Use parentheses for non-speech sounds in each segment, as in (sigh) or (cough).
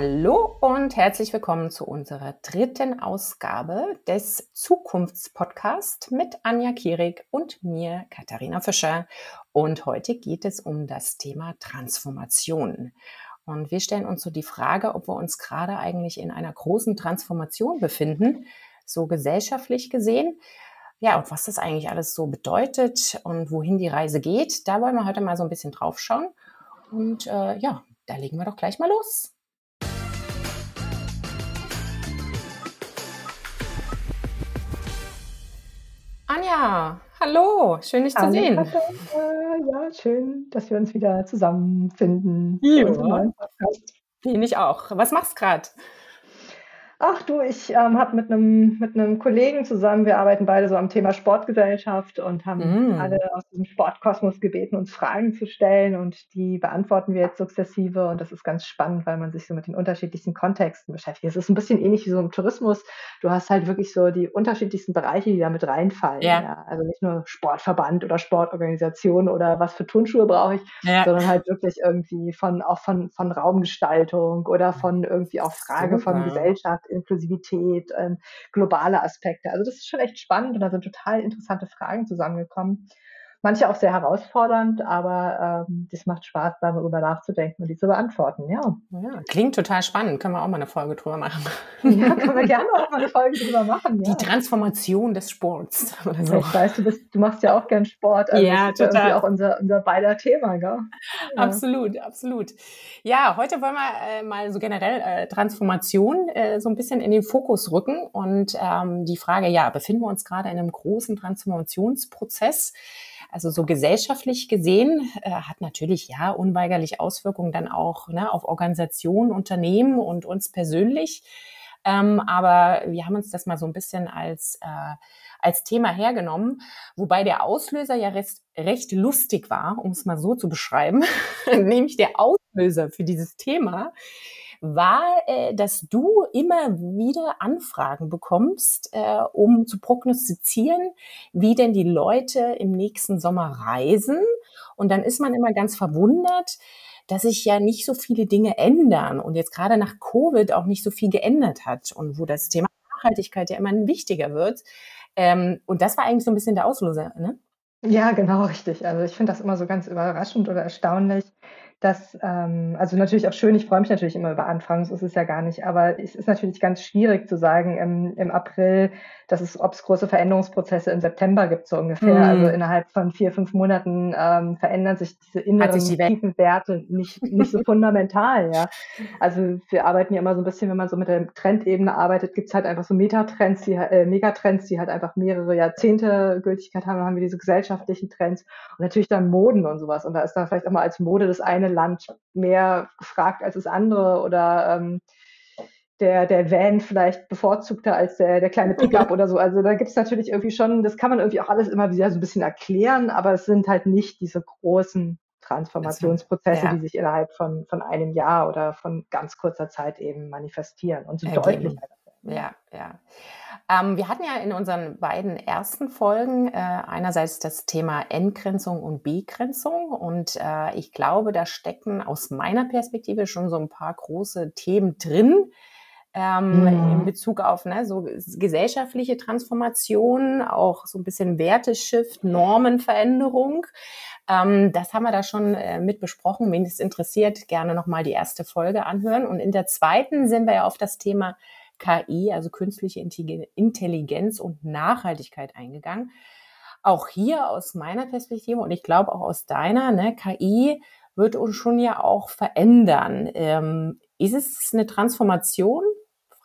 Hallo und herzlich willkommen zu unserer dritten Ausgabe des Zukunftspodcasts mit Anja Kierig und mir, Katharina Fischer. Und heute geht es um das Thema Transformation. Und wir stellen uns so die Frage, ob wir uns gerade eigentlich in einer großen Transformation befinden, so gesellschaftlich gesehen. Ja, und was das eigentlich alles so bedeutet und wohin die Reise geht, da wollen wir heute mal so ein bisschen drauf schauen. Und äh, ja, da legen wir doch gleich mal los. Anja, hallo, schön dich zu sehen. Ja, schön, dass wir uns wieder zusammenfinden. Ja. Finde ich auch. Was machst du gerade? Ach du, ich ähm, habe mit einem mit einem Kollegen zusammen wir arbeiten beide so am Thema Sportgesellschaft und haben Mm. alle aus diesem Sportkosmos gebeten, uns Fragen zu stellen und die beantworten wir jetzt sukzessive und das ist ganz spannend, weil man sich so mit den unterschiedlichsten Kontexten beschäftigt. Es ist ein bisschen ähnlich wie so im Tourismus. Du hast halt wirklich so die unterschiedlichsten Bereiche, die da mit reinfallen, Ja, ja. Also nicht nur Sportverband oder Sportorganisation oder was für Turnschuhe brauche ich, ja, sondern halt wirklich irgendwie von auch von von Raumgestaltung oder von irgendwie auch Frage von super. Gesellschaft, Inklusivität, ähm, globale Aspekte. Also das ist schon echt spannend und da sind total interessante Fragen zusammengekommen. Manche auch sehr herausfordernd, aber ähm, das macht Spaß, darüber nachzudenken und die zu beantworten. Ja, Ja, klingt total spannend. Können wir auch mal eine Folge drüber machen. ja, können wir gerne auch mal eine Folge drüber machen. Die Ja. Transformation des Sports oder Ja, so. ich weiß, du bist, du machst ja auch gern Sport, also das Ja, ist ja irgendwie total. auch unser, unser beider Thema, gell? Ja. Absolut, absolut. Ja, heute wollen wir äh, mal so generell äh, Transformation äh, so ein bisschen in den Fokus rücken und ähm, die Frage, ja, befinden wir uns gerade in einem großen Transformationsprozess? Also so gesellschaftlich gesehen äh, hat natürlich ja unweigerlich Auswirkungen dann auch ne, auf Organisationen, Unternehmen und uns persönlich. Ähm, aber wir haben uns das mal so ein bisschen als, äh, als Thema hergenommen, wobei der Auslöser ja recht, recht lustig war, um es mal so zu beschreiben, (laughs) nämlich der Auslöser für dieses Thema war, äh, dass du immer wieder Anfragen bekommst, äh, um zu prognostizieren, wie denn die Leute im nächsten Sommer reisen. Und dann ist man immer ganz verwundert, dass sich ja nicht so viele Dinge ändern und jetzt gerade nach Covid auch nicht so viel geändert hat und wo das Thema Nachhaltigkeit ja immer wichtiger wird. Ähm, und das war eigentlich so ein bisschen der Auslöser, ne? Ja, genau, richtig. Also ich finde das immer so ganz überraschend oder erstaunlich, dass, ähm, also natürlich auch schön, ich freue mich natürlich immer über Anfragen, so ist es ja gar nicht, aber es ist natürlich ganz schwierig zu sagen im, im April, dass es, ob es große Veränderungsprozesse im September gibt, so ungefähr. Also Mm, innerhalb von vier, fünf Monaten ähm, verändern sich diese hat sich die inneren tiefen Werte nicht, nicht so (laughs) fundamental, ja. Also wir arbeiten ja immer so ein bisschen, wenn man so mit der Trendebene arbeitet, gibt's halt einfach so Metatrends, die, äh, Megatrends, die halt einfach mehrere Jahrzehnte Gültigkeit haben. Dann haben wir diese gesellschaftlichen Trends und natürlich dann Moden und sowas. Und da ist dann vielleicht auch mal als Mode das eine Land mehr gefragt als das andere oder ähm, der, der Van vielleicht bevorzugter als der, der kleine Pickup oder so. Also da gibt's natürlich irgendwie schon, das kann man irgendwie auch alles immer wieder so ein bisschen erklären, aber es sind halt nicht diese großen Transformationsprozesse, Ja, die sich innerhalb von, von einem Jahr oder von ganz kurzer Zeit eben manifestieren und so deutlich ergeben. halt. Ja. Ja. Ähm, wir hatten ja in unseren beiden ersten Folgen äh, einerseits das Thema Entgrenzung und Begrenzung und äh, ich glaube, da stecken aus meiner Perspektive schon so ein paar große Themen drin ähm, in Mhm. Bezug auf ne, so gesellschaftliche Transformation, auch so ein bisschen Werteshift, Normenveränderung. Ähm, das haben wir da schon äh, mit besprochen. Wen es interessiert, gerne nochmal die erste Folge anhören. Und in der zweiten sind wir ja auf das Thema KI, also künstliche Intelli- Intelligenz und Nachhaltigkeit eingegangen. Auch hier aus meiner Perspektive und ich glaube auch aus deiner, ne, KI wird uns schon ja auch verändern. Ähm, ist es eine Transformation?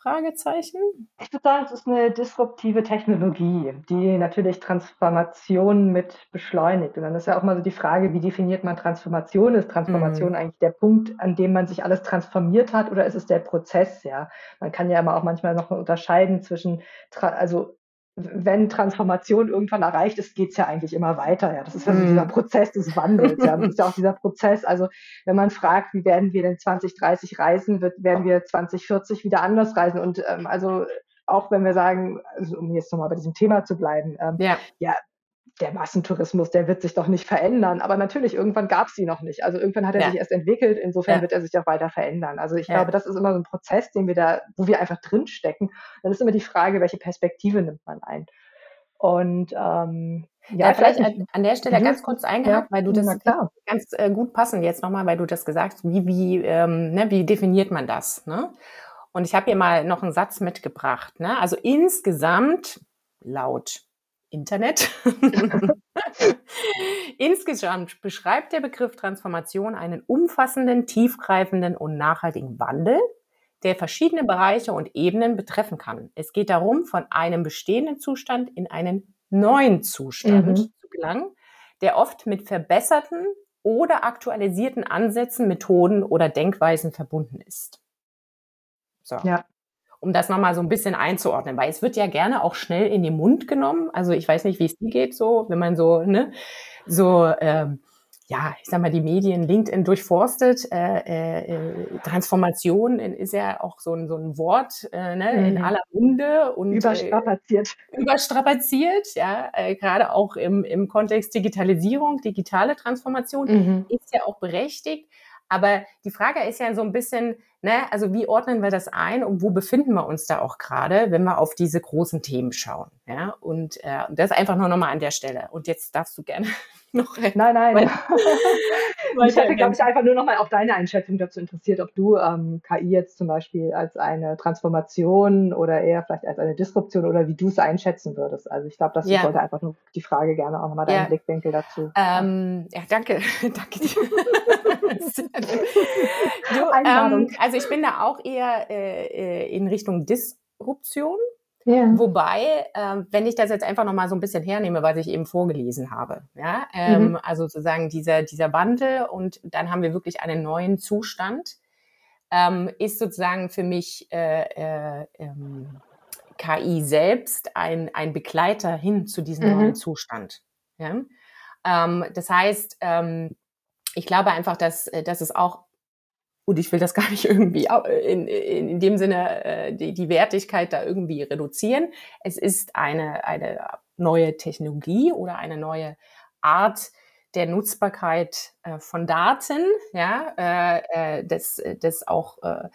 Fragezeichen. Ich würde sagen, es ist eine disruptive Technologie, die natürlich Transformation mit beschleunigt. Und dann ist ja auch mal so die Frage, wie definiert man Transformation? Ist Transformation Mm, eigentlich der Punkt, an dem man sich alles transformiert hat, oder ist es der Prozess? Ja, man kann ja immer auch manchmal noch unterscheiden zwischen, also wenn Transformation irgendwann erreicht ist, geht's ja eigentlich immer weiter. Ja, das ist ja so dieser. Prozess des Wandels. Ja, das ist ja auch dieser Prozess. Also wenn man fragt, wie werden wir denn 2030 reisen, wird, werden wir 2040 wieder anders reisen. Und ähm, also auch wenn wir sagen, also um jetzt nochmal bei diesem Thema zu bleiben, ähm, Ja, ja, der Massentourismus, der wird sich doch nicht verändern. Aber natürlich, irgendwann gab es sie noch nicht. Also irgendwann hat er ja. sich erst entwickelt. Insofern ja. wird er sich auch weiter verändern. Also ich ja. glaube, das ist immer so ein Prozess, den wir da, wo wir einfach drinstecken. Dann ist immer die Frage, welche Perspektive nimmt man ein? Und ähm, ja, ja, vielleicht an, an der Stelle ganz kurz eingehakt, weil du das ganz äh, gut passen jetzt nochmal, weil du das gesagt hast, wie, wie, ähm, ne, wie definiert man das? Ne? Und ich habe hier mal noch einen Satz mitgebracht. Ne? Also insgesamt, laut Internet, insgesamt beschreibt der Begriff Transformation einen umfassenden, tiefgreifenden und nachhaltigen Wandel, der verschiedene Bereiche und Ebenen betreffen kann. Es geht darum, von einem bestehenden Zustand in einen neuen Zustand mhm. zu gelangen, der oft mit verbesserten oder aktualisierten Ansätzen, Methoden oder Denkweisen verbunden ist. So. Ja. Um das nochmal so ein bisschen einzuordnen, weil es wird ja gerne auch schnell in den Mund genommen. Also ich weiß nicht, wie es dir geht, so, wenn man so, ne, so, ähm, ja, ich sag mal, die Medien LinkedIn durchforstet. Äh, äh, Transformation ist ja auch so ein, so ein Wort äh, ne, mhm. in aller Munde und überstrapaziert. Äh, überstrapaziert, ja, äh, gerade auch im, im Kontext Digitalisierung, digitale Transformation mhm. ist ja auch berechtigt. Aber die Frage ist ja so ein bisschen, ne, also wie ordnen wir das ein und wo befinden wir uns da auch gerade, wenn wir auf diese großen Themen schauen? Ja, und äh, das einfach nur nochmal an der Stelle. Und jetzt darfst du gerne noch. Nein, nein. Weil, (laughs) ich hätte, glaube ich, einfach nur nochmal auch deine Einschätzung dazu interessiert, ob du ähm, KI jetzt zum Beispiel als eine Transformation oder eher vielleicht als eine Disruption oder wie du es einschätzen würdest. Also ich glaube, das ja. sollte einfach nur die Frage gerne auch nochmal deinen ja. Blickwinkel dazu. Ähm, ja, danke. (laughs) danke dir. (laughs) du, ähm, also ich bin da auch eher äh, äh in Richtung Disruption. Ja. Wobei, ähm, wenn ich das jetzt einfach nochmal so ein bisschen hernehme, was ich eben vorgelesen habe, ja, ähm, mhm. also sozusagen dieser, dieser Wandel und dann haben wir wirklich einen neuen Zustand, ähm, ist sozusagen für mich äh, äh, ähm, KI selbst ein, ein Begleiter hin zu diesem mhm. neuen Zustand. Ja? Ähm, das heißt, ähm, ich glaube einfach, dass, äh, dass es auch und ich will das (laughs) gar nicht irgendwie in, in, in dem Sinne äh, die, die Wertigkeit da irgendwie reduzieren. Es ist eine, eine neue Technologie oder eine neue Art der Nutzbarkeit äh, von Daten, ja, äh, äh des, des auch äh,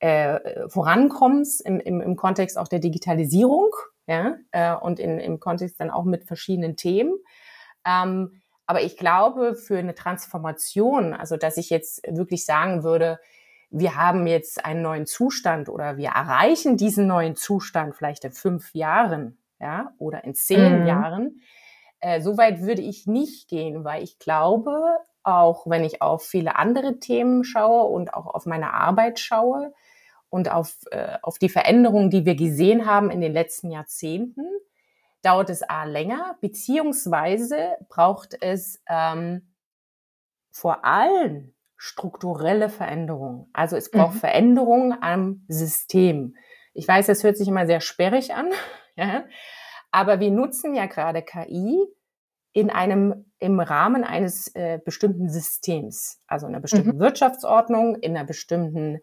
äh, Vorankommens im, im, im Kontext auch der Digitalisierung, ja, äh, und in, im Kontext dann auch mit verschiedenen Themen. Ähm, aber ich glaube, für eine Transformation, also dass ich jetzt wirklich sagen würde, wir haben jetzt einen neuen Zustand oder wir erreichen diesen neuen Zustand vielleicht in fünf Jahren, ja, oder in zehn mhm. Jahren. Äh, so weit würde ich nicht gehen, weil ich glaube, auch wenn ich auf viele andere Themen schaue und auch auf meine Arbeit schaue und auf, äh, auf die Veränderungen, die wir gesehen haben in den letzten Jahrzehnten, dauert es A länger, beziehungsweise braucht es ähm, vor allem strukturelle Veränderungen. Also es braucht mhm. Veränderungen am System. Ich weiß, das hört sich immer sehr sperrig an, (laughs) ja, aber wir nutzen ja gerade KI in einem im Rahmen eines äh, bestimmten Systems, also in einer bestimmten mhm. Wirtschaftsordnung, in einer bestimmten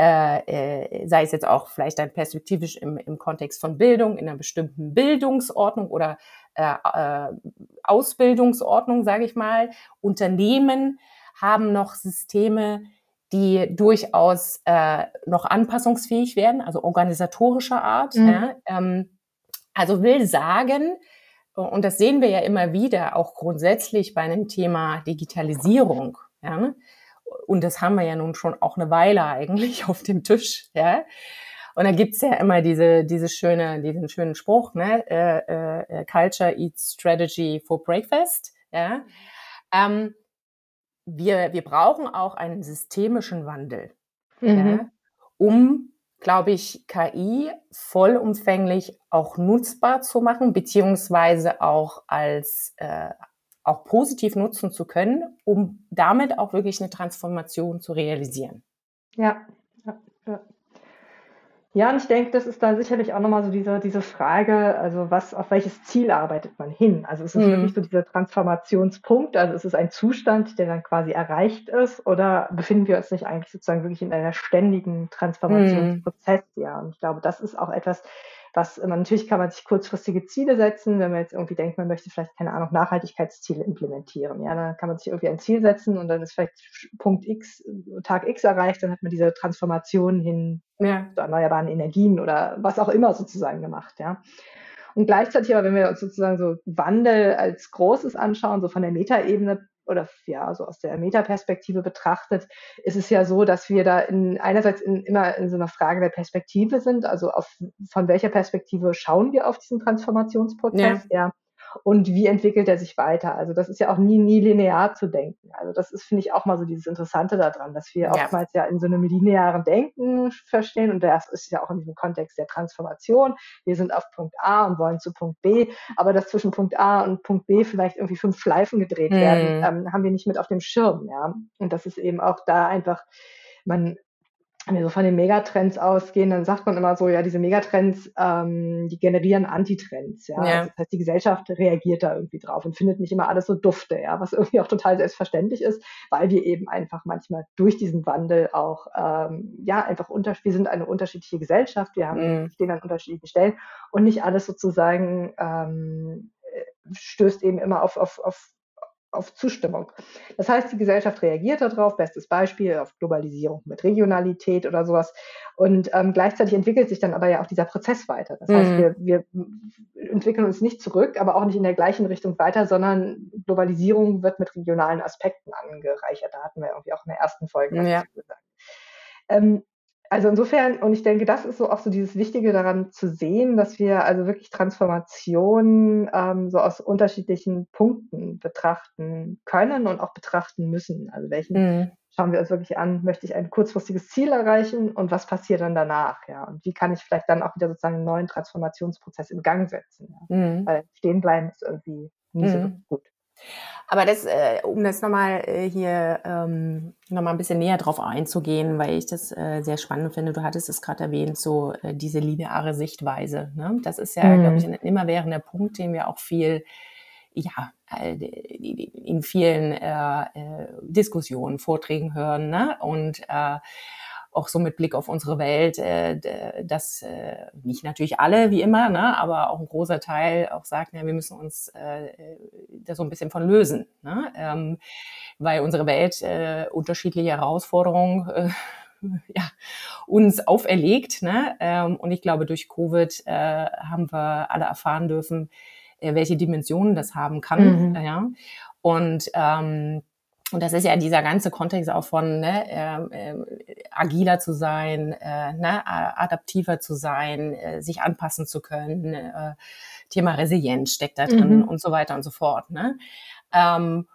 äh, äh, sei es jetzt auch vielleicht dann perspektivisch im, im Kontext von Bildung, in einer bestimmten Bildungsordnung oder äh, äh, Ausbildungsordnung, sage ich mal. Unternehmen haben noch Systeme, die durchaus äh, noch anpassungsfähig werden, also organisatorischer Art. Mhm. Ja, ähm, also will sagen, und das sehen wir ja immer wieder, auch grundsätzlich bei einem Thema Digitalisierung, ja, und das haben wir ja nun schon auch eine Weile eigentlich (laughs) auf dem Tisch, ja. Und da gibt's ja immer diese, diese schöne, diesen schönen Spruch, ne? Äh, äh, Culture eats strategy for breakfast. Ja? Ähm, wir, wir brauchen auch einen systemischen Wandel, mhm. ja? um, glaube ich, KI vollumfänglich auch nutzbar zu machen, beziehungsweise auch als, äh, auch positiv nutzen zu können, um damit auch wirklich eine Transformation zu realisieren. Ja, ja, ja. Ja, und ich denke, das ist da sicherlich auch nochmal so diese, diese Frage, also was, auf welches Ziel arbeitet man hin? Also ist es mhm. wirklich so dieser Transformationspunkt, also ist es ein Zustand, der dann quasi erreicht ist, oder befinden wir uns nicht eigentlich sozusagen wirklich in einer ständigen Transformationsprozess? Mhm. Ja, und ich glaube, das ist auch etwas, Was man, natürlich kann man sich kurzfristige Ziele setzen, wenn man jetzt irgendwie denkt, man möchte vielleicht, keine Ahnung, Nachhaltigkeitsziele implementieren. Ja, dann kann man sich irgendwie ein Ziel setzen und dann ist vielleicht Punkt X, Tag X erreicht, dann hat man diese Transformation hin ja. zu erneuerbaren Energien oder was auch immer sozusagen gemacht, ja. Und gleichzeitig aber, wenn wir uns sozusagen so Wandel als Großes anschauen, so von der Metaebene oder ja, so aus der Metaperspektive betrachtet, ist es ja so, dass wir da in, einerseits in, immer in so einer Frage der Perspektive sind, also auf, von welcher Perspektive schauen wir auf diesen Transformationsprozess, ja. ja und wie entwickelt er sich weiter. Also das ist ja auch nie, nie linear zu denken. Also das ist, finde ich, auch mal so dieses Interessante daran, dass wir ja. oftmals ja in so einem linearen Denken verstehen und das ist ja auch in diesem Kontext der Transformation. Wir sind auf Punkt A und wollen zu Punkt B, aber dass zwischen Punkt A und Punkt B vielleicht irgendwie fünf Schleifen gedreht mhm. werden, ähm, haben wir nicht mit auf dem Schirm, ja. Und das ist eben auch da einfach, man wenn wir so von den Megatrends ausgehen, dann sagt man immer so, ja, diese Megatrends, ähm, die generieren Antitrends, ja. ja. Also das heißt, die Gesellschaft reagiert da irgendwie drauf und findet nicht immer alles so dufte, ja, was irgendwie auch total selbstverständlich ist, weil wir eben einfach manchmal durch diesen Wandel auch, ähm, ja, einfach unter, wir sind eine unterschiedliche Gesellschaft, wir haben, mhm. stehen an unterschiedlichen Stellen und nicht alles sozusagen ähm, stößt eben immer auf, auf, auf auf Zustimmung. Das heißt, die Gesellschaft reagiert darauf, bestes Beispiel auf Globalisierung mit Regionalität oder sowas. Und ähm, gleichzeitig entwickelt sich dann aber ja auch dieser Prozess weiter. Das mhm. heißt, wir, wir entwickeln uns nicht zurück, aber auch nicht in der gleichen Richtung weiter, sondern Globalisierung wird mit regionalen Aspekten angereichert. Da hatten wir irgendwie auch in der ersten Folge ja. gesagt. Ähm, also insofern, und ich denke, das ist so auch so dieses Wichtige daran zu sehen, dass wir also wirklich Transformation ähm, so aus unterschiedlichen Punkten betrachten können und auch betrachten müssen. Also welchen mhm. schauen wir uns wirklich an, möchte ich ein kurzfristiges Ziel erreichen und was passiert dann danach, ja? Und wie kann ich vielleicht dann auch wieder sozusagen einen neuen Transformationsprozess in Gang setzen? Ja? Mhm. Weil stehen bleiben ist irgendwie nie mhm. so gut. Aber das, äh, um das nochmal äh, hier ähm, nochmal ein bisschen näher drauf einzugehen, weil ich das äh, sehr spannend finde, du hattest es gerade erwähnt, so äh, diese lineare Sichtweise. Ne? Das ist ja, mhm. glaube ich, ein immerwährender Punkt, den wir auch viel, ja, in vielen äh, äh, Diskussionen, Vorträgen hören. Ne? Und äh, auch so mit Blick auf unsere Welt, äh, dass äh, nicht natürlich alle wie immer, ne, aber auch ein großer Teil auch sagt, ja, wir müssen uns äh, da so ein bisschen von lösen, ne? ähm, weil unsere Welt äh, unterschiedliche Herausforderungen äh, (laughs) ja, uns auferlegt. Ne? Ähm, und ich glaube, durch Covid äh, haben wir alle erfahren dürfen, äh, welche Dimensionen das haben kann. Mhm. Ja? Und ähm, und das ist ja dieser ganze Kontext auch von ne, äh, äh, agiler zu sein, äh, ne, adaptiver zu sein, äh, sich anpassen zu können. Äh, Thema Resilienz steckt da drin mhm. und so weiter und so fort. Ne? Ähm,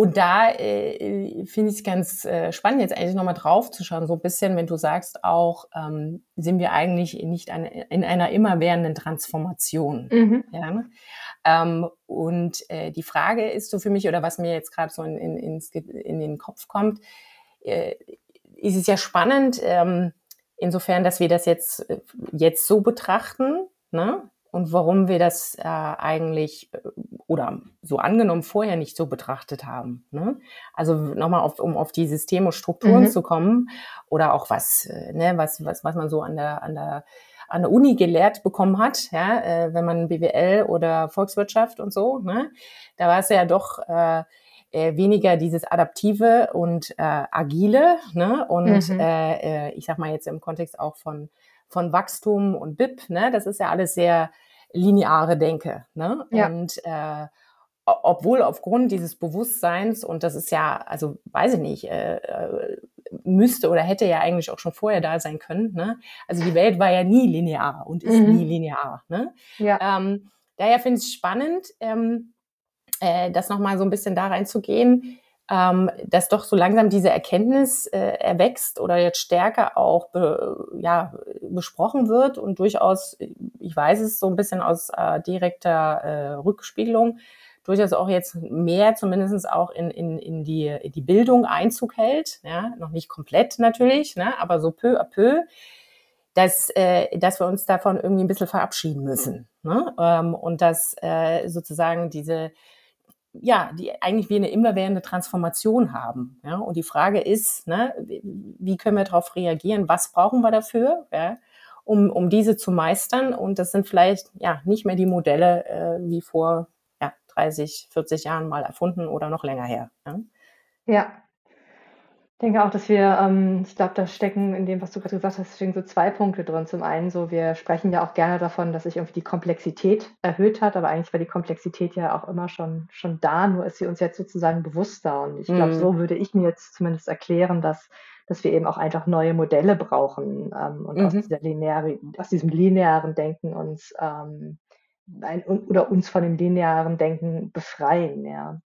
und da äh, finde ich es ganz äh, spannend, jetzt eigentlich nochmal drauf zu schauen, so ein bisschen, wenn du sagst auch, ähm, sind wir eigentlich nicht eine, in einer immerwährenden Transformation. Mhm. Ja, ne? Ähm, und äh, die Frage ist so für mich, oder was mir jetzt gerade so in, in, in, den Kopf kommt, äh, ist es ja spannend, ähm, insofern, dass wir das jetzt, äh, jetzt so betrachten, ne? und warum wir das äh, eigentlich äh, oder so angenommen vorher nicht so betrachtet haben. Ne? Also nochmal, auf, um auf die Systeme und Strukturen mhm. zu kommen oder auch was, äh, ne, was, was, was man so an der, an der an der Uni gelehrt bekommen hat, ja, äh, wenn man BWL oder Volkswirtschaft und so, ne, da war es ja doch äh, äh, weniger dieses adaptive und äh, agile, ne, und mhm. äh, äh ich sag mal jetzt im Kontext auch von von Wachstum und BIP, ne, das ist ja alles sehr lineare Denke, ne, ja. und äh, obwohl aufgrund dieses Bewusstseins, und das ist ja, also weiß ich nicht, äh, äh, müsste oder hätte ja eigentlich auch schon vorher da sein können. Ne? Also die Welt war ja nie linear und ist mhm. nie linear. Ne? Ja. Ähm, daher finde ich es spannend, ähm, äh, das nochmal so ein bisschen da reinzugehen, ähm, dass doch so langsam diese Erkenntnis äh, erwächst oder jetzt stärker auch be, ja, besprochen wird und durchaus, ich weiß es so ein bisschen aus äh, direkter äh, Rückspiegelung, durchaus auch jetzt mehr zumindest auch in, in, in, die, in die Bildung Einzug hält. Ja? Noch nicht komplett natürlich, ne? aber so peu à peu, dass, äh, dass wir uns davon irgendwie ein bisschen verabschieden müssen. Ne? Ähm, und dass äh, sozusagen diese, ja, die eigentlich wie eine immerwährende Transformation haben. Ja? Und die Frage ist, ne, wie können wir darauf reagieren? Was brauchen wir dafür? Ja? um, um diese zu meistern. Und das sind vielleicht ja nicht mehr die Modelle äh, wie vor 30, 40 Jahren mal erfunden oder noch länger her. Ja, ja ich denke auch, dass wir, ähm, ich glaube, da stecken in dem, was du gerade gesagt hast, stecken so zwei Punkte drin. Zum einen so, wir sprechen ja auch gerne davon, dass sich irgendwie die Komplexität erhöht hat, aber eigentlich war die Komplexität ja auch immer schon, schon da, nur ist sie uns jetzt sozusagen bewusster. Und ich glaube, mhm. so würde ich mir jetzt zumindest erklären, dass, dass wir eben auch einfach neue Modelle brauchen ähm, und mhm. aus, dieser lineare, aus diesem linearen Denken uns ähm, ein, oder uns von dem linearen Denken befreien, ja.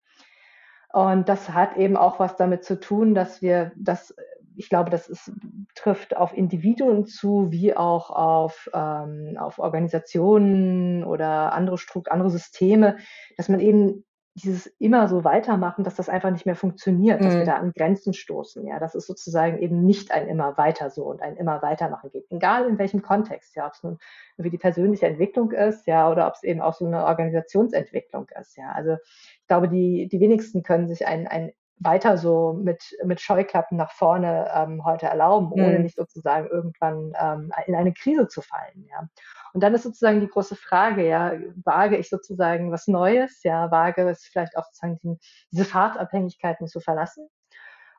Und das hat eben auch was damit zu tun, dass wir das, ich glaube, das ist, trifft auf Individuen zu, wie auch auf, ähm, auf Organisationen oder andere Strukturen, andere Systeme, dass man eben dieses immer so weitermachen, dass das einfach nicht mehr funktioniert, dass wir mhm. da an Grenzen stoßen. Ja, dass es sozusagen eben nicht ein immer weiter so und ein immer weitermachen geht. Egal in welchem Kontext, ja, ob es nun wie die persönliche Entwicklung ist, ja, oder ob es eben auch so eine Organisationsentwicklung ist, ja. Also ich glaube, die, die wenigsten können sich ein, ein weiter so mit, mit Scheuklappen nach vorne ähm, heute erlauben, ohne mhm. nicht sozusagen irgendwann ähm, in eine Krise zu fallen. Ja. Und dann ist sozusagen die große Frage, ja, wage ich sozusagen was Neues, ja, wage es vielleicht auch sozusagen die, diese Fahrtabhängigkeiten zu verlassen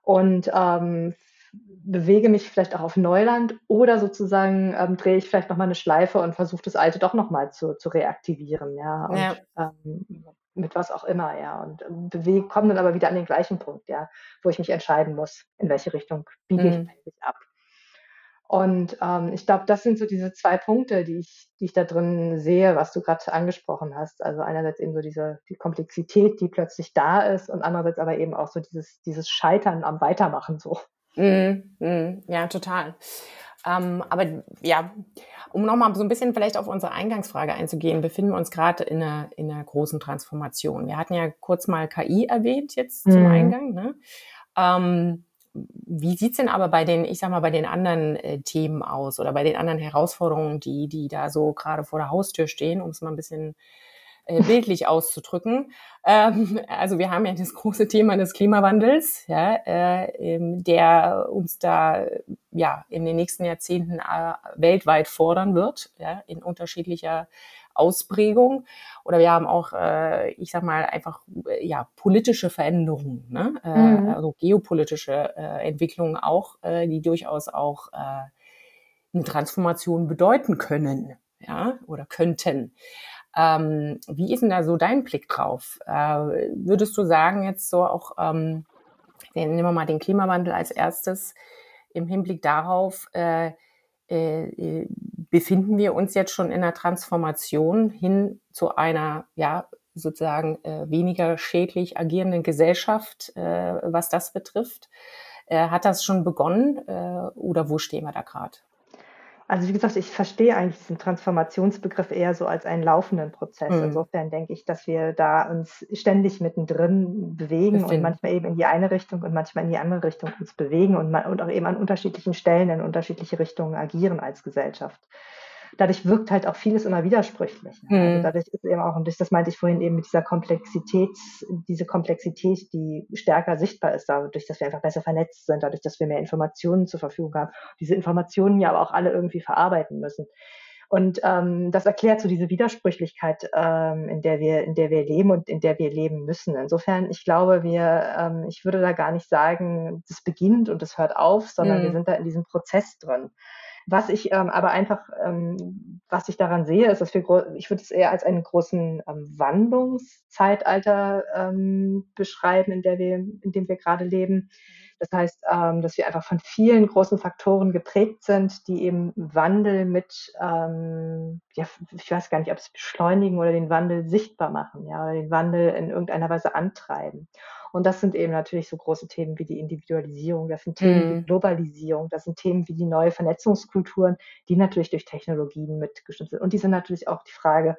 und ähm, bewege mich vielleicht auch auf Neuland oder sozusagen ähm, drehe ich vielleicht nochmal eine Schleife und versuche das Alte doch nochmal zu, zu reaktivieren, ja. Und, ja. Ähm, mit was auch immer, ja. Und bewege, komme dann aber wieder an den gleichen Punkt, ja, wo ich mich entscheiden muss, in welche Richtung biege mhm. ich eigentlich ab. Und ähm, ich glaube, das sind so diese zwei Punkte, die ich, die ich da drin sehe, was du gerade angesprochen hast. Also einerseits eben so diese die Komplexität, die plötzlich da ist, und andererseits aber eben auch so dieses, dieses Scheitern am Weitermachen so. Mm, mm, ja, total. Ähm, aber ja, um nochmal so ein bisschen vielleicht auf unsere Eingangsfrage einzugehen, befinden wir uns gerade in einer, in einer großen Transformation. Wir hatten ja kurz mal KI erwähnt jetzt zum mm. Eingang. Ne? Ähm, wie sieht's denn aber bei den, ich sag mal, bei den anderen äh, Themen aus oder bei den anderen Herausforderungen, die, die da so gerade vor der Haustür stehen, um es mal ein bisschen äh, (laughs) bildlich auszudrücken. Ähm, also wir haben ja das große Thema des Klimawandels, ja, äh, ähm, der uns da ja in den nächsten Jahrzehnten äh, weltweit fordern wird, ja, in unterschiedlicher Ausprägung. Oder wir haben auch, äh, ich sag mal, einfach äh, ja politische Veränderungen, ne? äh, mhm. also geopolitische äh, Entwicklungen auch, äh, die durchaus auch äh, eine Transformation bedeuten können, ja, oder könnten. Ähm, wie ist denn da so dein Blick drauf? Äh, würdest du sagen, jetzt so auch, ähm, nehmen wir mal den Klimawandel als erstes im Hinblick darauf, äh, äh, äh, befinden wir uns jetzt schon in einer Transformation hin zu einer, ja, sozusagen äh, weniger schädlich agierenden Gesellschaft, äh, was das betrifft. Äh, hat das schon begonnen äh, oder wo stehen wir da gerade? Also wie gesagt, ich verstehe eigentlich diesen Transformationsbegriff eher so als einen laufenden Prozess. Mhm. Insofern denke ich, dass wir da uns ständig mittendrin bewegen Befinden. und manchmal eben in die eine Richtung und manchmal in die andere Richtung uns bewegen und, und auch eben an unterschiedlichen Stellen in unterschiedliche Richtungen agieren als Gesellschaft dadurch wirkt halt auch vieles immer widersprüchlich. Ne? Also. Also dadurch ist eben auch, und das meinte ich vorhin eben mit dieser Komplexität, diese Komplexität, die stärker sichtbar ist, dadurch, dass wir einfach besser vernetzt sind, dadurch, dass wir mehr Informationen zur Verfügung haben, diese Informationen ja aber auch alle irgendwie verarbeiten müssen. Und ähm, das erklärt so diese Widersprüchlichkeit, ähm, in der wir, in der wir leben und in der wir leben müssen. Insofern, ich glaube, wir, ähm, ich würde da gar nicht sagen, das beginnt und das hört auf, sondern mhm. wir sind da in diesem Prozess drin. Was ich ähm, aber einfach, ähm, was ich daran sehe, ist, dass wir, ich würde es eher als einen großen ähm, Wandlungszeitalter ähm, beschreiben, in, der wir, in dem wir gerade leben. Das heißt, ähm, dass wir einfach von vielen großen Faktoren geprägt sind, die eben Wandel mit, ähm, ja, ich weiß gar nicht, ob es beschleunigen oder den Wandel sichtbar machen, ja, oder den Wandel in irgendeiner Weise antreiben. Und das sind eben natürlich so große Themen wie die Individualisierung, das sind Themen mhm. wie Globalisierung, das sind Themen wie die neue Vernetzungskulturen, die natürlich durch Technologien mitgestimmt sind. Und die sind natürlich auch die Frage,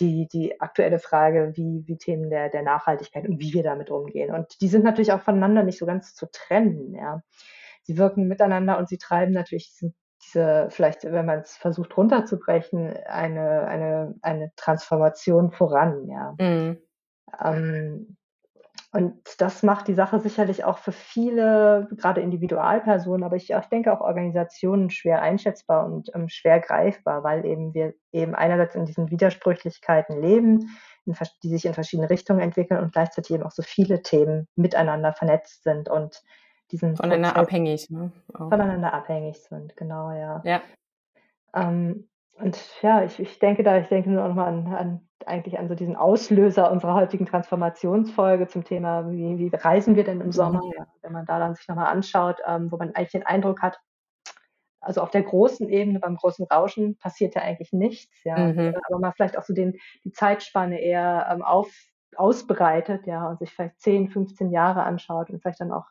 die, die aktuelle Frage, wie, wie Themen der, der Nachhaltigkeit und wie wir damit umgehen. Und die sind natürlich auch voneinander nicht so ganz zu trennen. Ja. Sie wirken miteinander und sie treiben natürlich diesen diese, vielleicht, wenn man es versucht runterzubrechen, eine, eine, eine Transformation voran, ja. Mhm. Ähm, und das macht die Sache sicherlich auch für viele, gerade Individualpersonen, aber ich, ich denke auch Organisationen schwer einschätzbar und ähm, schwer greifbar, weil eben wir eben einerseits in diesen Widersprüchlichkeiten leben, in, die sich in verschiedene Richtungen entwickeln und gleichzeitig eben auch so viele Themen miteinander vernetzt sind und diesen voneinander Prozess abhängig, ne? voneinander abhängig sind, genau, ja. Ja. Ähm, und ja, ich, ich denke da, ich denke nur noch mal an, an eigentlich an so diesen Auslöser unserer heutigen Transformationsfolge zum Thema, wie, wie reisen wir denn im Sommer? Ja, wenn man da dann sich nochmal anschaut, ähm, wo man eigentlich den Eindruck hat, also auf der großen Ebene, beim großen Rauschen passiert ja eigentlich nichts, ja. Mhm. Aber man vielleicht auch so den, die Zeitspanne eher ähm, auf, ausbreitet, ja, und sich vielleicht 10, 15 Jahre anschaut und vielleicht dann auch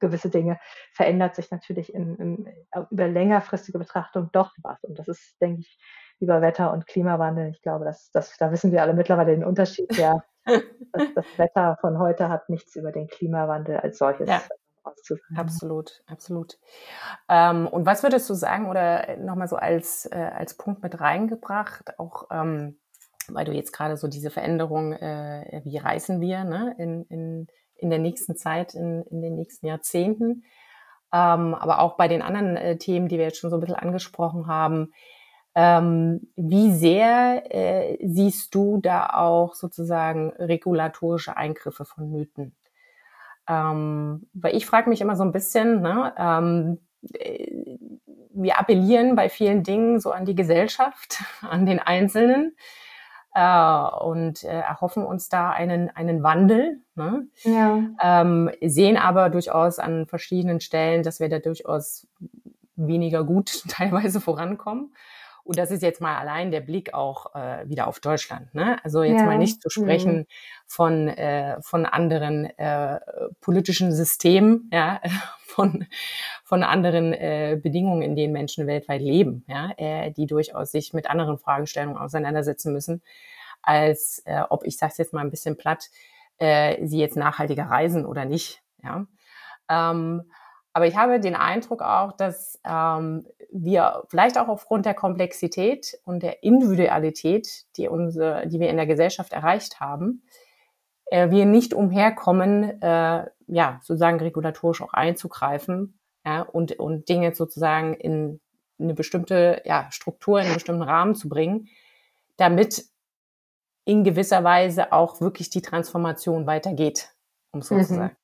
gewisse Dinge verändert sich natürlich im, im, über längerfristige Betrachtung doch was. Und das ist, denke ich, über Wetter und Klimawandel. Ich glaube, das, das, da wissen wir alle mittlerweile den Unterschied. Ja, (laughs) das, das Wetter von heute hat nichts über den Klimawandel als solches ja. Absolut, absolut. Ähm, und was würdest du sagen oder nochmal so als, äh, als Punkt mit reingebracht, auch ähm, weil du jetzt gerade so diese Veränderung, äh, wie reisen wir ne, in, in, in der nächsten Zeit, in, in den nächsten Jahrzehnten, ähm, aber auch bei den anderen äh, Themen, die wir jetzt schon so ein bisschen angesprochen haben, ähm, wie sehr äh, siehst du da auch sozusagen regulatorische Eingriffe von Mythen? Ähm, weil ich frage mich immer so ein bisschen, ne, ähm, äh, wir appellieren bei vielen Dingen so an die Gesellschaft, (laughs) an den Einzelnen äh, und äh, erhoffen uns da einen, einen Wandel. Ne? Ja. Ähm, sehen aber durchaus an verschiedenen Stellen, dass wir da durchaus weniger gut (laughs) teilweise vorankommen. Und das ist jetzt mal allein der Blick auch äh, wieder auf Deutschland. Ne? Also jetzt ja. mal nicht zu sprechen mhm. von, äh, von anderen äh, politischen Systemen, ja, (laughs) von, von anderen äh, Bedingungen, in denen Menschen weltweit leben, ja, äh, die durchaus sich mit anderen Fragestellungen auseinandersetzen müssen, als äh, ob ich sage es jetzt mal ein bisschen platt, äh, sie jetzt nachhaltiger reisen oder nicht. Ja. Ähm, aber ich habe den Eindruck auch, dass ähm, wir vielleicht auch aufgrund der Komplexität und der Individualität, die, unsere, die wir in der Gesellschaft erreicht haben, äh, wir nicht umherkommen, äh, ja, sozusagen regulatorisch auch einzugreifen ja, und, und Dinge sozusagen in eine bestimmte ja, Struktur, in einen bestimmten Rahmen zu bringen, damit in gewisser Weise auch wirklich die Transformation weitergeht, um so mhm. zu sagen.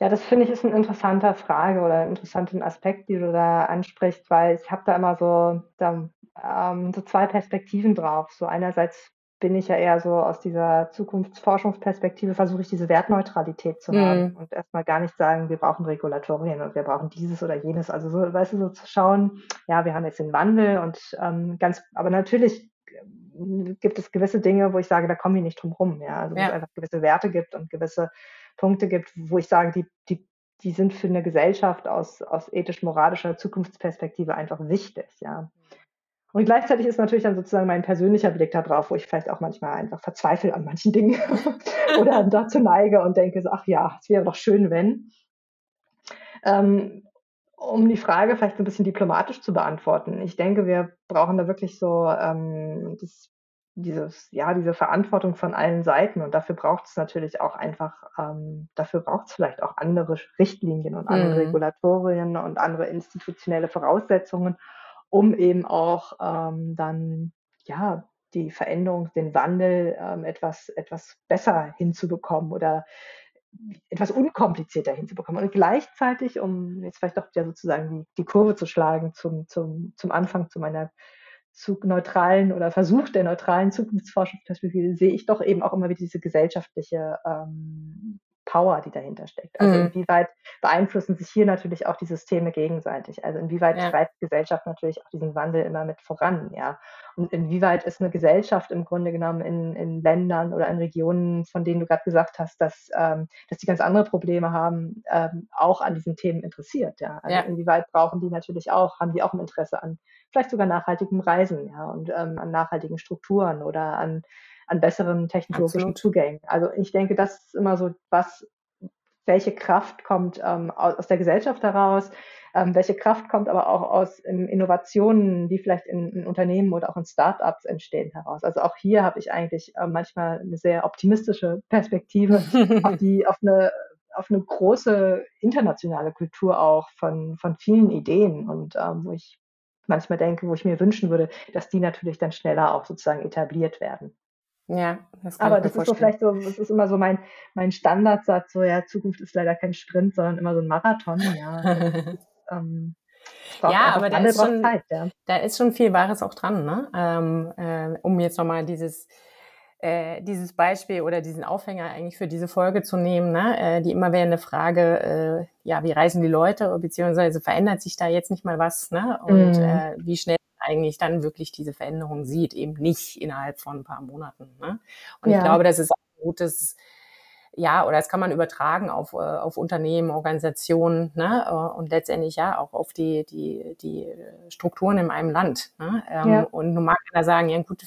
Ja, das finde ich ist ein interessanter Frage oder einen interessanten Aspekt, die du da ansprichst, weil ich habe da immer so, da, ähm, so zwei Perspektiven drauf. So einerseits bin ich ja eher so aus dieser Zukunftsforschungsperspektive, versuche ich diese Wertneutralität zu haben mm. und erstmal gar nicht sagen, wir brauchen Regulatorien und wir brauchen dieses oder jenes. Also so, weißt du, so zu schauen, ja, wir haben jetzt den Wandel und ähm, ganz, aber natürlich gibt es gewisse Dinge, wo ich sage, da kommen wir nicht drum rum. Ja? Also ja. es einfach gewisse Werte gibt und gewisse Punkte gibt, wo ich sage, die, die, die sind für eine Gesellschaft aus, aus ethisch-moralischer Zukunftsperspektive einfach wichtig. Ja? Und gleichzeitig ist natürlich dann sozusagen mein persönlicher Blick darauf, wo ich vielleicht auch manchmal einfach verzweifle an manchen Dingen (laughs) oder (laughs) dazu neige und denke so, ach ja, es wäre doch schön, wenn. Ähm, um die Frage vielleicht so ein bisschen diplomatisch zu beantworten. Ich denke, wir brauchen da wirklich so ähm, das, dieses, ja, diese Verantwortung von allen Seiten. Und dafür braucht es natürlich auch einfach, ähm, dafür braucht es vielleicht auch andere Richtlinien und andere mhm. Regulatorien und andere institutionelle Voraussetzungen, um eben auch ähm, dann ja die Veränderung, den Wandel ähm, etwas, etwas besser hinzubekommen oder etwas unkomplizierter hinzubekommen. Und gleichzeitig, um jetzt vielleicht doch ja sozusagen die, die Kurve zu schlagen zum, zum, zum Anfang zu meiner zu neutralen oder Versuch der neutralen Zukunftsforschungsperspektive, sehe ich doch eben auch immer wieder diese gesellschaftliche ähm, Power, die dahinter steckt. Also mhm. inwieweit beeinflussen sich hier natürlich auch die Systeme gegenseitig? Also inwieweit ja. treibt Gesellschaft natürlich auch diesen Wandel immer mit voran, ja? Und inwieweit ist eine Gesellschaft im Grunde genommen in, in Ländern oder in Regionen, von denen du gerade gesagt hast, dass, ähm, dass die ganz andere Probleme haben, ähm, auch an diesen Themen interessiert, ja? Also ja. inwieweit brauchen die natürlich auch, haben die auch ein Interesse an vielleicht sogar nachhaltigem Reisen, ja, und ähm, an nachhaltigen Strukturen oder an an besseren technologischen Absolut. Zugängen. Also ich denke, das ist immer so was, welche Kraft kommt ähm, aus der Gesellschaft heraus, ähm, welche Kraft kommt aber auch aus in Innovationen, die vielleicht in, in, Unternehmen oder auch in Startups entstehen heraus. Also auch hier habe ich eigentlich äh, manchmal eine sehr optimistische Perspektive (laughs) auf die, auf eine auf eine große internationale Kultur auch von, von vielen Ideen und ähm, wo ich manchmal denke, wo ich mir wünschen würde, dass die natürlich dann schneller auch sozusagen etabliert werden. Ja, das kann Aber das ist so vielleicht so, das ist immer so mein, mein Standardsatz, so ja, Zukunft ist leider kein Sprint, sondern immer so ein Marathon, ja. (laughs) ähm, ja, aber da ist, schon, Zeit, ja. da ist schon viel Wahres auch dran, ne? Ähm, äh, um jetzt nochmal dieses äh, dieses Beispiel oder diesen Aufhänger eigentlich für diese Folge zu nehmen, ne? äh, die immer währende Frage, äh, ja, wie reisen die Leute, beziehungsweise verändert sich da jetzt nicht mal was, ne? Und mm. äh, wie schnell eigentlich dann wirklich diese Veränderung sieht, eben nicht innerhalb von ein paar Monaten. Ne? Und ja. ich glaube, das ist ein gutes, ja, oder das kann man übertragen auf, äh, auf Unternehmen, Organisationen ne? Äh, und letztendlich ja auch auf die, die, die Strukturen in einem Land. Ne? Ähm, ja. Und nun mag einer sagen, ja gut,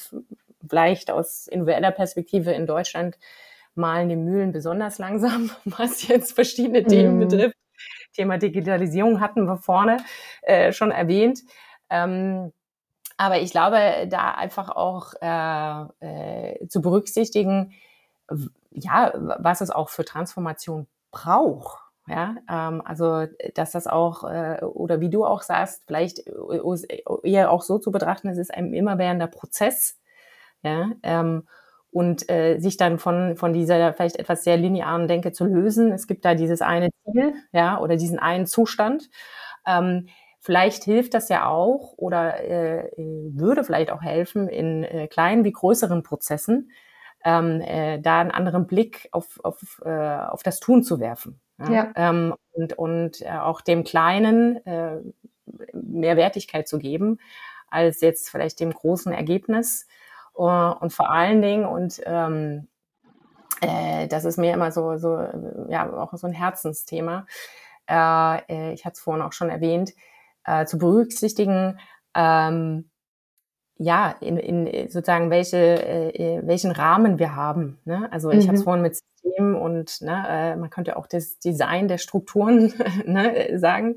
vielleicht aus individueller Perspektive in Deutschland malen die Mühlen besonders langsam, (laughs) was jetzt verschiedene Themen mm. betrifft. Thema Digitalisierung hatten wir vorne äh, schon erwähnt. Ähm, aber ich glaube, da einfach auch äh, äh, zu berücksichtigen, ja, was es auch für Transformation braucht. Ja, ähm, also dass das auch, äh, oder wie du auch sagst, vielleicht äh, eher auch so zu betrachten, es ist ein immerwährender Prozess, ja, ähm, und äh, sich dann von, von dieser vielleicht etwas sehr linearen Denke zu lösen. Es gibt da dieses eine Ziel, ja, oder diesen einen Zustand. Ähm, vielleicht hilft das ja auch oder äh, würde vielleicht auch helfen in äh, kleinen wie größeren Prozessen, ähm, äh, da einen anderen Blick auf, auf, äh, auf das Tun zu werfen. Ja? ja. Ähm, und und äh, auch dem Kleinen äh, mehr Wertigkeit zu geben, als jetzt vielleicht dem großen Ergebnis. Uh, und vor allen Dingen, und ähm, äh, das ist mir immer so, so, ja, auch so ein Herzensthema, äh, äh ich hatte es vorhin auch schon erwähnt, äh, zu berücksichtigen, ähm, ja, in, in sozusagen welche, äh, welchen Rahmen wir haben. Ne? Also ich mhm. habe es vorhin mit System und ne, äh, man könnte auch das Design der Strukturen (laughs) ne, sagen.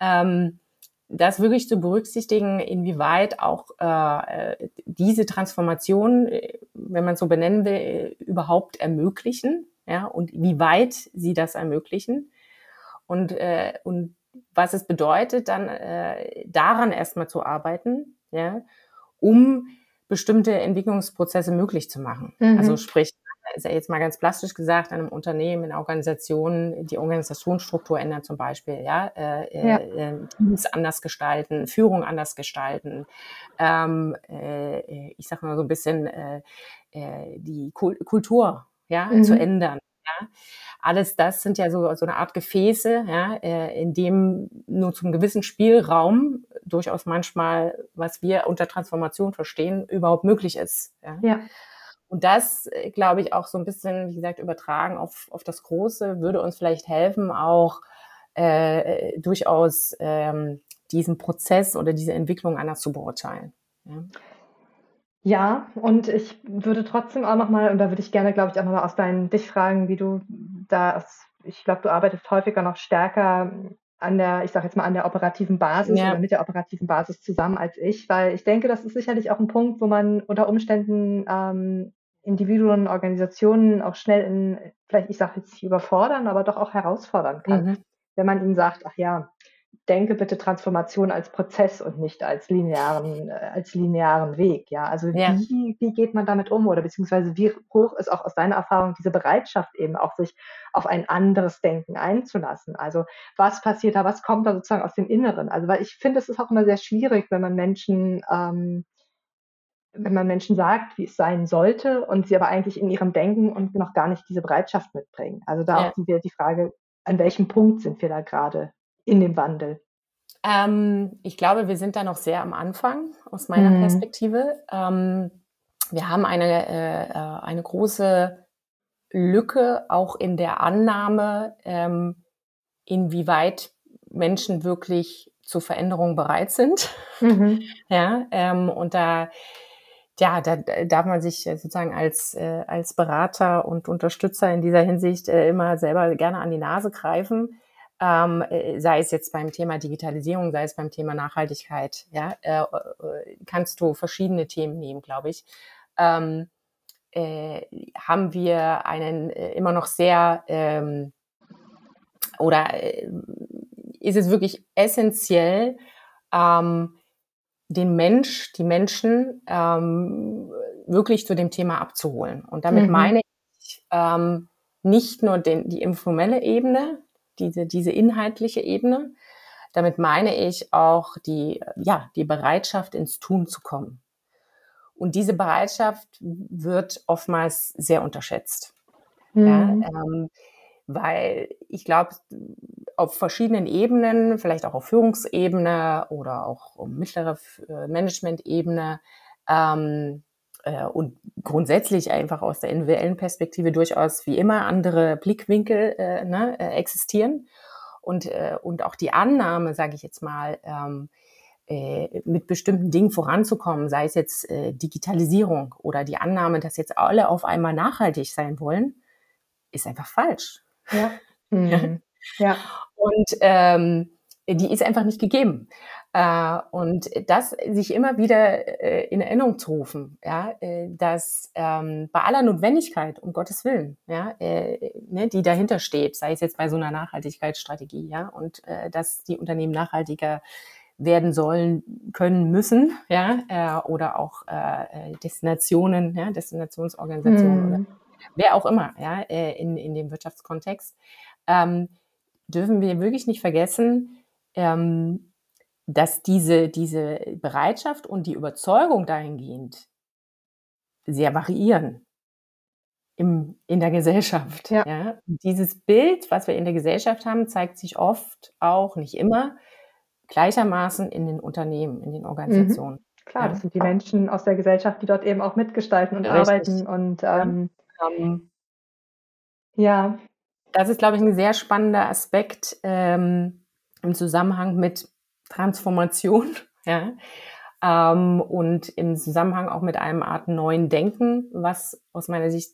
Ähm, das wirklich zu berücksichtigen, inwieweit auch äh, diese Transformation, äh, wenn man so benennen will, überhaupt ermöglichen, ja, und wie weit sie das ermöglichen und äh, und was es bedeutet, dann äh, daran erstmal zu arbeiten, ja, um bestimmte Entwicklungsprozesse möglich zu machen. Mhm. Also sprich, ist ja jetzt mal ganz plastisch gesagt, einem Unternehmen, in Organisationen, die Organisationsstruktur ändern zum Beispiel, ja, äh, ja. Äh, Teams anders gestalten, Führung anders gestalten, ähm, äh, ich sag mal so ein bisschen äh, äh, die Kultur, ja, mhm. zu ändern. Ja. Alles das sind ja so, so eine Art Gefäße, ja, äh, in dem nur zum gewissen Spielraum durchaus manchmal, was wir unter Transformation verstehen, überhaupt möglich ist. Ja. ja. Und das, äh, glaube ich, auch so ein bisschen, wie gesagt, übertragen auf, auf das Große, würde uns vielleicht helfen, auch äh, durchaus ähm, diesen Prozess oder diese Entwicklung anders zu beurteilen. Ja. Ja, und ich würde trotzdem auch nochmal, und da würde ich gerne, glaube ich, auch nochmal aus deinen dich fragen, wie du da, ich glaube, du arbeitest häufiger noch stärker an der, ich sage jetzt mal, an der operativen Basis ja. oder mit der operativen Basis zusammen als ich, weil ich denke, das ist sicherlich auch ein Punkt, wo man unter Umständen ähm, Individuen, Organisationen auch schnell in, vielleicht, ich sage jetzt überfordern, aber doch auch herausfordern kann. Mhm. Wenn man ihnen sagt, ach ja, denke bitte Transformation als Prozess und nicht als linearen, äh, als linearen Weg. Ja, also ja. Wie, wie geht man damit um oder beziehungsweise wie hoch ist auch aus deiner Erfahrung diese Bereitschaft eben auch sich auf ein anderes Denken einzulassen? Also was passiert da, was kommt da sozusagen aus dem Inneren? Also weil ich finde, es ist auch immer sehr schwierig, wenn man Menschen ähm, wenn man Menschen sagt, wie es sein sollte und sie aber eigentlich in ihrem Denken und noch gar nicht diese Bereitschaft mitbringen. Also da ja. auch wieder die Frage, an welchem Punkt sind wir da gerade? In dem Wandel? Ähm, ich glaube, wir sind da noch sehr am Anfang aus meiner mhm. Perspektive. Ähm, wir haben eine, äh, äh, eine große Lücke auch in der Annahme, ähm, inwieweit Menschen wirklich zur Veränderung bereit sind. Mhm. (laughs) Ja, ähm, und da ja, da darf man sich sozusagen als, äh, als Berater und Unterstützer in dieser Hinsicht äh, immer selber gerne an die Nase greifen. Ähm, äh, sei es jetzt beim Thema Digitalisierung, sei es beim Thema Nachhaltigkeit, ja, äh, äh, kannst du verschiedene Themen nehmen, glaube ich. Ähm, äh, haben wir einen äh, immer noch sehr ähm, oder äh, ist es wirklich essentiell, ähm, den Mensch, die Menschen ähm, wirklich zu dem Thema abzuholen. Und damit mhm. meine ich ähm, nicht nur den, die informelle Ebene, diese, diese inhaltliche Ebene, damit meine ich auch die, ja, die Bereitschaft ins Tun zu kommen. Und diese Bereitschaft wird oftmals sehr unterschätzt. Mhm. Ja, ähm, weil ich glaube, auf verschiedenen Ebenen, vielleicht auch auf Führungsebene oder auch um mittlere äh, Management-Ebene ähm, äh, und grundsätzlich einfach aus der individuellen Perspektive durchaus wie immer andere Blickwinkel äh, ne, äh, existieren. Und, äh, und auch die Annahme, sage ich jetzt mal, ähm, äh, mit bestimmten Dingen voranzukommen, sei es jetzt äh, Digitalisierung oder die Annahme, dass jetzt alle auf einmal nachhaltig sein wollen, ist einfach falsch. Ja. (laughs) Mhm. ja. Und ähm, die ist einfach nicht gegeben. Äh, und das sich immer wieder äh, in Erinnerung zu rufen, ja, äh, dass ähm, bei aller Notwendigkeit, um Gottes Willen, ja, äh, ne, die dahinter steht, sei es jetzt bei so einer Nachhaltigkeitsstrategie, ja, und äh, dass die Unternehmen nachhaltiger werden sollen, können, müssen, ja, äh, oder auch äh, äh Destinationen, ja, Destinationsorganisationen mhm. oder wer auch immer, ja, äh, in, in dem Wirtschaftskontext, ähm, dürfen wir wirklich nicht vergessen, ähm, dass diese, diese Bereitschaft und die Überzeugung dahingehend sehr variieren im, in der Gesellschaft. Ja. ja. Dieses Bild, was wir in der Gesellschaft haben, zeigt sich oft auch, nicht immer, gleichermaßen in den Unternehmen, in den mhm. Organisationen. Mhm. Klar, ja. das sind die Menschen aus der Gesellschaft, die dort eben auch mitgestalten und Richtig. arbeiten und ähm, ähm, ja. Das ist, glaube ich, ein sehr spannender Aspekt ähm, im Zusammenhang mit Transformation, (laughs) ja. Ähm, und im Zusammenhang auch mit einem Art neuen Denken, was aus meiner Sicht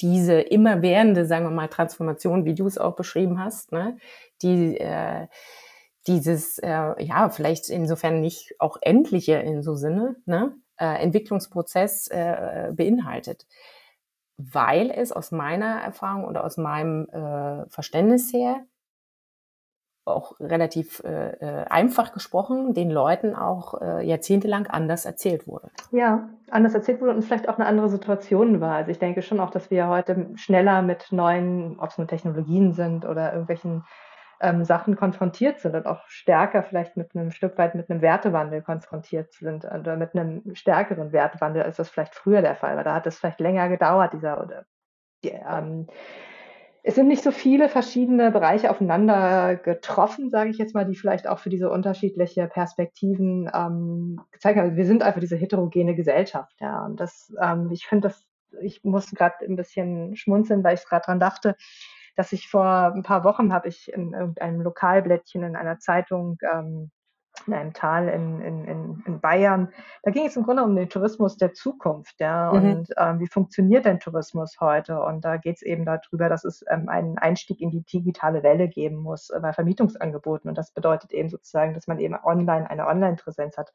diese immerwährende, sagen wir mal, Transformation, wie du es auch beschrieben hast, ne, die äh, dieses, äh, ja, vielleicht insofern nicht auch endliche in so Sinne, ne, äh, Entwicklungsprozess äh, beinhaltet weil es aus meiner Erfahrung oder aus meinem äh, Verständnis her auch relativ äh, äh, einfach gesprochen, den Leuten auch äh, jahrzehntelang anders erzählt wurde. Ja, anders erzählt wurde und vielleicht auch eine andere Situation war. Also ich denke schon auch, dass wir heute schneller mit neuen, ob es nur Technologien sind oder irgendwelchen ähm, Sachen konfrontiert sind und auch stärker vielleicht mit einem Stück weit mit einem Wertewandel konfrontiert sind oder mit einem stärkeren Wertewandel, als das vielleicht früher der Fall war. Da hat es vielleicht länger gedauert, dieser oder die, ähm, es sind nicht so viele verschiedene Bereiche aufeinander getroffen, sage ich jetzt mal, die vielleicht auch für diese unterschiedliche Perspektiven ähm, gezeigt haben. Wir sind einfach diese heterogene Gesellschaft, ja. Und das, ähm, ich finde das, ich muss gerade ein bisschen schmunzeln, weil ich gerade dran dachte dass ich vor ein paar Wochen habe ich in irgendeinem Lokalblättchen in einer Zeitung ähm, in einem Tal in, in, in, Bayern. Da ging es im Grunde um den Tourismus der Zukunft, ja, mhm. und ähm, wie funktioniert denn Tourismus heute? Und da geht es eben darüber, dass es ähm, einen Einstieg in die digitale Welle geben muss äh, bei Vermietungsangeboten. Und das bedeutet eben sozusagen, dass man eben online eine Online-Präsenz hat.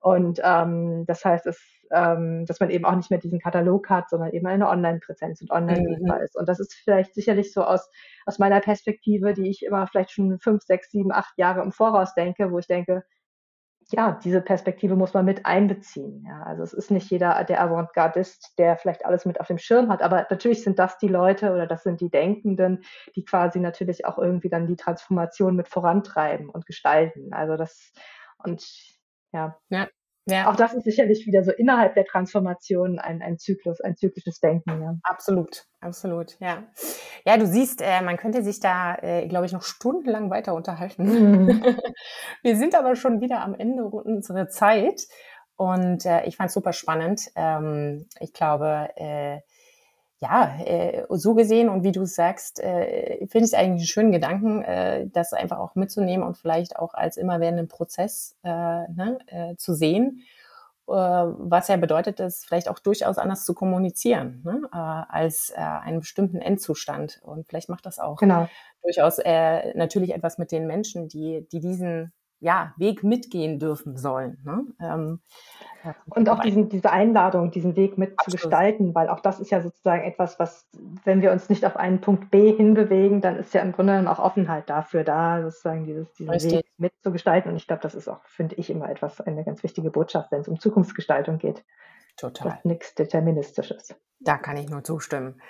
Und ähm, das heißt, es ähm, dass man eben auch nicht mehr diesen Katalog hat, sondern eben eine Online-Präsenz und online mhm. ist. Und das ist vielleicht sicherlich so aus, aus meiner Perspektive, die ich immer vielleicht schon fünf, sechs, sieben, acht Jahre im Voraus denke, wo ich denke, ja, diese Perspektive muss man mit einbeziehen. Ja, also es ist nicht jeder der Avantgardist, der vielleicht alles mit auf dem Schirm hat, aber natürlich sind das die Leute oder das sind die Denkenden, die quasi natürlich auch irgendwie dann die Transformation mit vorantreiben und gestalten. Also das und ja. Ja, ja. Auch das ist sicherlich wieder so innerhalb der Transformation ein, ein Zyklus, ein zyklisches Denken. Ja. Absolut, absolut, ja. Ja, du siehst, äh, man könnte sich da, äh, glaube ich, noch stundenlang weiter unterhalten. Mhm. (laughs) Wir sind aber schon wieder am Ende unserer Zeit und äh, ich fand es super spannend. Ähm, ich glaube, äh, ja, äh, so gesehen und wie du sagst, äh, finde ich es eigentlich einen schönen Gedanken, äh, das einfach auch mitzunehmen und vielleicht auch als immerwährenden Prozess ne, zu sehen. was ja bedeutet, es vielleicht auch durchaus anders zu kommunizieren ne? als einen bestimmten Endzustand. Und vielleicht macht das auch genau. durchaus natürlich etwas mit den Menschen, die, die diesen ja, Weg mitgehen dürfen sollen. Ne? Ähm, und auch diesen, diese Einladung, diesen Weg mitzugestalten, weil auch das ist ja sozusagen etwas, was, wenn wir uns nicht auf einen Punkt B hinbewegen, dann ist ja im Grunde genommen auch Offenheit dafür da, sozusagen dieses, diesen Richtig. Weg mitzugestalten. Und ich glaube, das ist auch, finde ich, immer etwas, eine ganz wichtige Botschaft, wenn es um Zukunftsgestaltung geht. Total. Nichts Deterministisches. Da kann ich nur zustimmen.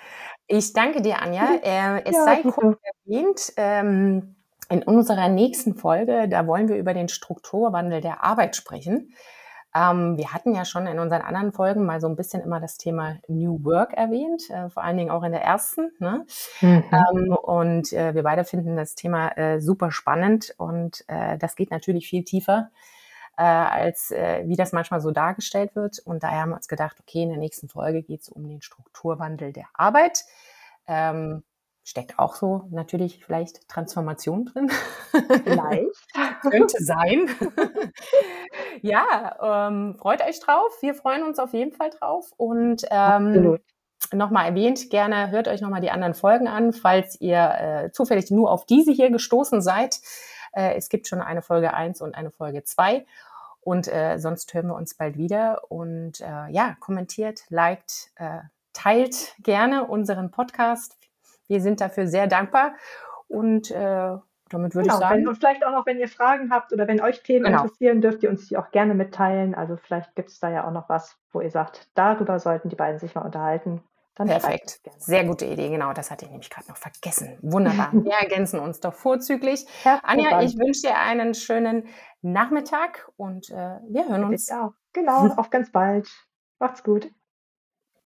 Ich danke dir, Anja. Äh, es ja, sei kurz erwähnt, ähm, in unserer nächsten Folge, da wollen wir über den Strukturwandel der Arbeit sprechen. Ähm, wir hatten ja schon in unseren anderen Folgen mal so ein bisschen immer das Thema New Work erwähnt, äh, vor allen Dingen auch in der ersten. Ne? Mhm. Ähm, und äh, wir beide finden das Thema äh, super spannend und äh, das geht natürlich viel tiefer äh, als äh, wie das manchmal so dargestellt wird. Und daher haben wir uns gedacht, okay, in der nächsten Folge geht es um den Strukturwandel der Arbeit. Ähm, steckt auch so natürlich vielleicht Transformation drin. Vielleicht. (laughs) Könnte sein. (laughs) ja, ähm, freut euch drauf. Wir freuen uns auf jeden Fall drauf. Und ähm, nochmal erwähnt, gerne hört euch nochmal die anderen Folgen an, falls ihr äh, zufällig nur auf diese hier gestoßen seid. Äh, es gibt schon eine Folge 1 und eine Folge 2. Und äh, sonst hören wir uns bald wieder. Und äh, ja, kommentiert, liked, äh, teilt gerne unseren Podcast. Wir sind dafür sehr dankbar und äh, damit würde genau, ich sagen. Wenn, und vielleicht auch noch, wenn ihr Fragen habt oder wenn euch Themen genau. interessieren, dürft ihr uns die auch gerne mitteilen. Also vielleicht gibt es da ja auch noch was, wo ihr sagt, darüber sollten die beiden sich mal unterhalten. Dann Perfekt. Sehr gute Idee, genau. Das hatte ich nämlich gerade noch vergessen. Wunderbar. (laughs) Wir ergänzen uns doch vorzüglich. Anja, ich wünsche dir einen schönen Nachmittag und äh, wir hören uns. Ja, genau. (laughs) Auf ganz bald. Macht's gut.